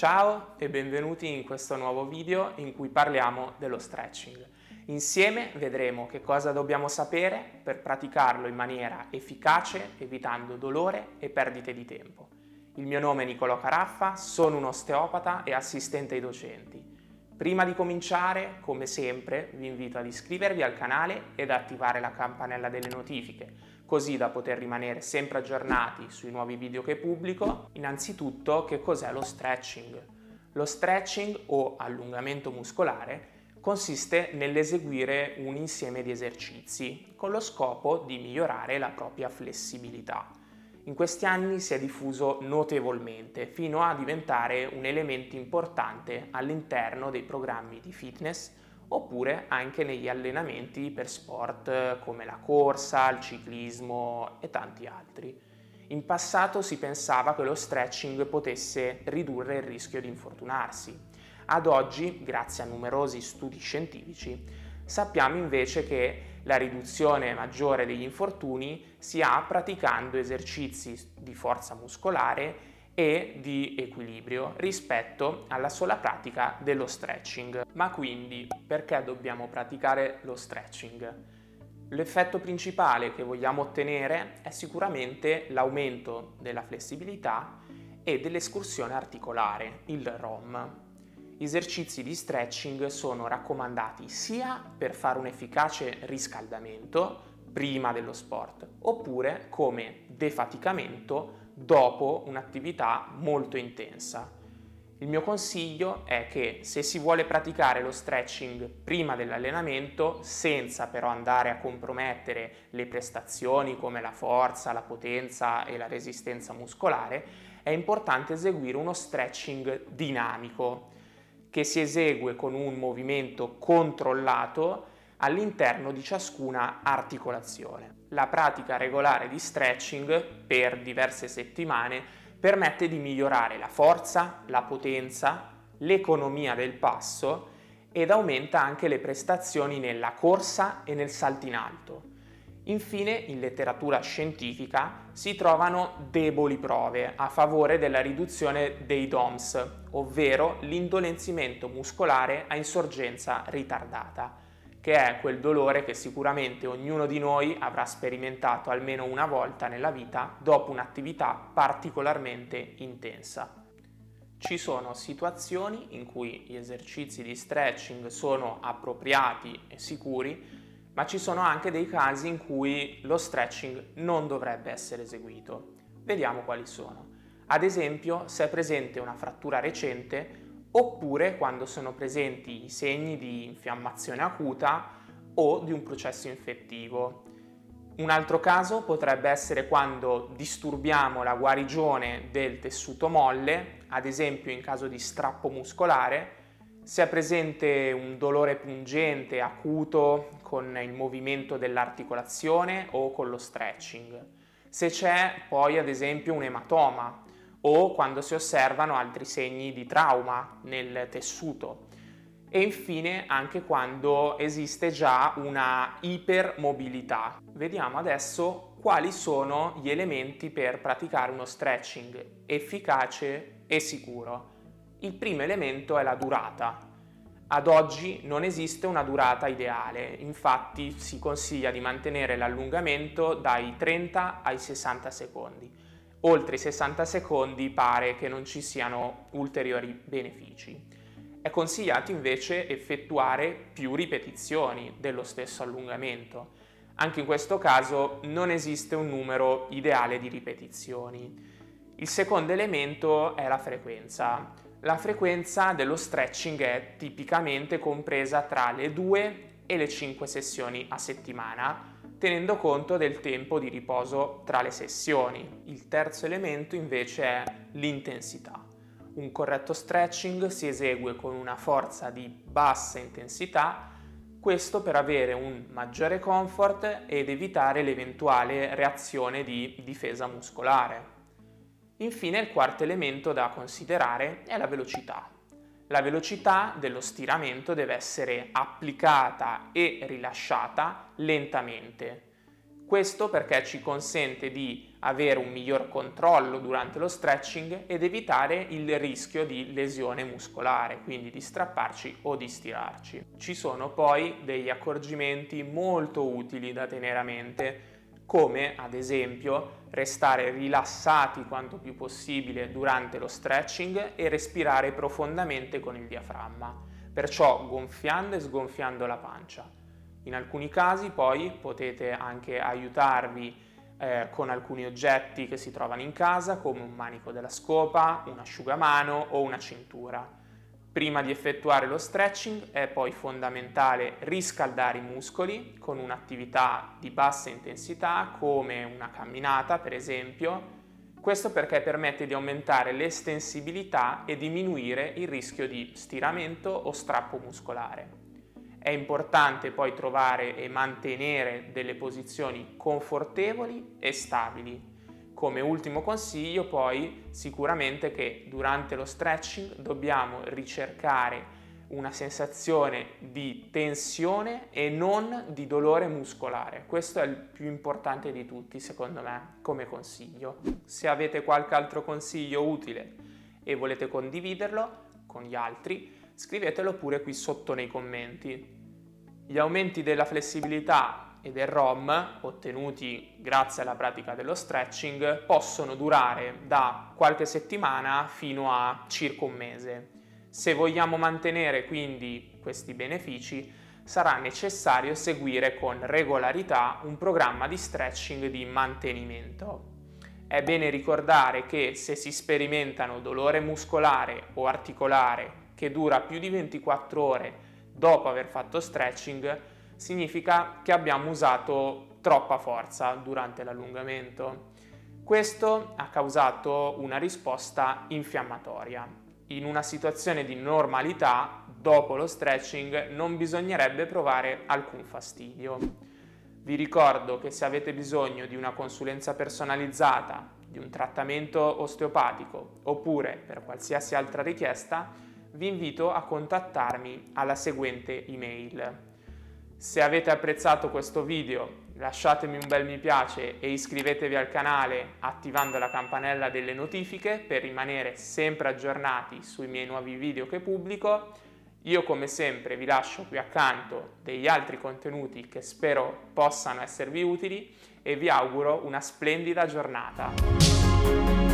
Ciao e benvenuti in questo nuovo video in cui parliamo dello stretching. Insieme vedremo che cosa dobbiamo sapere per praticarlo in maniera efficace, evitando dolore e perdite di tempo. Il mio nome è Nicolò Caraffa, sono un osteopata e assistente ai docenti. Prima di cominciare, come sempre, vi invito ad iscrivervi al canale ed attivare la campanella delle notifiche così da poter rimanere sempre aggiornati sui nuovi video che pubblico. Innanzitutto, che cos'è lo stretching? Lo stretching o allungamento muscolare consiste nell'eseguire un insieme di esercizi con lo scopo di migliorare la propria flessibilità. In questi anni si è diffuso notevolmente fino a diventare un elemento importante all'interno dei programmi di fitness oppure anche negli allenamenti per sport come la corsa, il ciclismo e tanti altri. In passato si pensava che lo stretching potesse ridurre il rischio di infortunarsi. Ad oggi, grazie a numerosi studi scientifici, sappiamo invece che la riduzione maggiore degli infortuni si ha praticando esercizi di forza muscolare e di equilibrio rispetto alla sola pratica dello stretching. Ma quindi perché dobbiamo praticare lo stretching? L'effetto principale che vogliamo ottenere è sicuramente l'aumento della flessibilità e dell'escursione articolare, il ROM. Gli esercizi di stretching sono raccomandati sia per fare un efficace riscaldamento prima dello sport, oppure come defaticamento dopo un'attività molto intensa. Il mio consiglio è che se si vuole praticare lo stretching prima dell'allenamento, senza però andare a compromettere le prestazioni come la forza, la potenza e la resistenza muscolare, è importante eseguire uno stretching dinamico che si esegue con un movimento controllato all'interno di ciascuna articolazione. La pratica regolare di stretching per diverse settimane permette di migliorare la forza, la potenza, l'economia del passo ed aumenta anche le prestazioni nella corsa e nel salto in alto. Infine, in letteratura scientifica si trovano deboli prove a favore della riduzione dei DOMS, ovvero l'indolenzimento muscolare a insorgenza ritardata che è quel dolore che sicuramente ognuno di noi avrà sperimentato almeno una volta nella vita dopo un'attività particolarmente intensa. Ci sono situazioni in cui gli esercizi di stretching sono appropriati e sicuri, ma ci sono anche dei casi in cui lo stretching non dovrebbe essere eseguito. Vediamo quali sono. Ad esempio, se è presente una frattura recente oppure quando sono presenti i segni di infiammazione acuta o di un processo infettivo. Un altro caso potrebbe essere quando disturbiamo la guarigione del tessuto molle, ad esempio in caso di strappo muscolare, se è presente un dolore pungente, acuto, con il movimento dell'articolazione o con lo stretching. Se c'è poi ad esempio un ematoma, o quando si osservano altri segni di trauma nel tessuto e infine anche quando esiste già una ipermobilità. Vediamo adesso quali sono gli elementi per praticare uno stretching efficace e sicuro. Il primo elemento è la durata. Ad oggi non esiste una durata ideale, infatti si consiglia di mantenere l'allungamento dai 30 ai 60 secondi oltre i 60 secondi pare che non ci siano ulteriori benefici. È consigliato invece effettuare più ripetizioni dello stesso allungamento. Anche in questo caso non esiste un numero ideale di ripetizioni. Il secondo elemento è la frequenza. La frequenza dello stretching è tipicamente compresa tra le 2 e le 5 sessioni a settimana, tenendo conto del tempo di riposo tra le sessioni. Il terzo elemento invece è l'intensità. Un corretto stretching si esegue con una forza di bassa intensità, questo per avere un maggiore comfort ed evitare l'eventuale reazione di difesa muscolare. Infine il quarto elemento da considerare è la velocità. La velocità dello stiramento deve essere applicata e rilasciata lentamente. Questo perché ci consente di avere un miglior controllo durante lo stretching ed evitare il rischio di lesione muscolare, quindi di strapparci o di stirarci. Ci sono poi degli accorgimenti molto utili da tenere a mente, come ad esempio restare rilassati quanto più possibile durante lo stretching e respirare profondamente con il diaframma, perciò gonfiando e sgonfiando la pancia. In alcuni casi poi potete anche aiutarvi eh, con alcuni oggetti che si trovano in casa come un manico della scopa, un asciugamano o una cintura. Prima di effettuare lo stretching è poi fondamentale riscaldare i muscoli con un'attività di bassa intensità come una camminata per esempio. Questo perché permette di aumentare l'estensibilità e diminuire il rischio di stiramento o strappo muscolare. È importante poi trovare e mantenere delle posizioni confortevoli e stabili. Come ultimo consiglio poi sicuramente che durante lo stretching dobbiamo ricercare una sensazione di tensione e non di dolore muscolare. Questo è il più importante di tutti, secondo me, come consiglio. Se avete qualche altro consiglio utile e volete condividerlo con gli altri, scrivetelo pure qui sotto nei commenti. Gli aumenti della flessibilità e del ROM ottenuti grazie alla pratica dello stretching possono durare da qualche settimana fino a circa un mese. Se vogliamo mantenere quindi questi benefici sarà necessario seguire con regolarità un programma di stretching di mantenimento. È bene ricordare che se si sperimentano dolore muscolare o articolare che dura più di 24 ore dopo aver fatto stretching, significa che abbiamo usato troppa forza durante l'allungamento. Questo ha causato una risposta infiammatoria. In una situazione di normalità, dopo lo stretching, non bisognerebbe provare alcun fastidio. Vi ricordo che se avete bisogno di una consulenza personalizzata, di un trattamento osteopatico oppure per qualsiasi altra richiesta, vi invito a contattarmi alla seguente email. Se avete apprezzato questo video lasciatemi un bel mi piace e iscrivetevi al canale attivando la campanella delle notifiche per rimanere sempre aggiornati sui miei nuovi video che pubblico. Io come sempre vi lascio qui accanto degli altri contenuti che spero possano esservi utili e vi auguro una splendida giornata.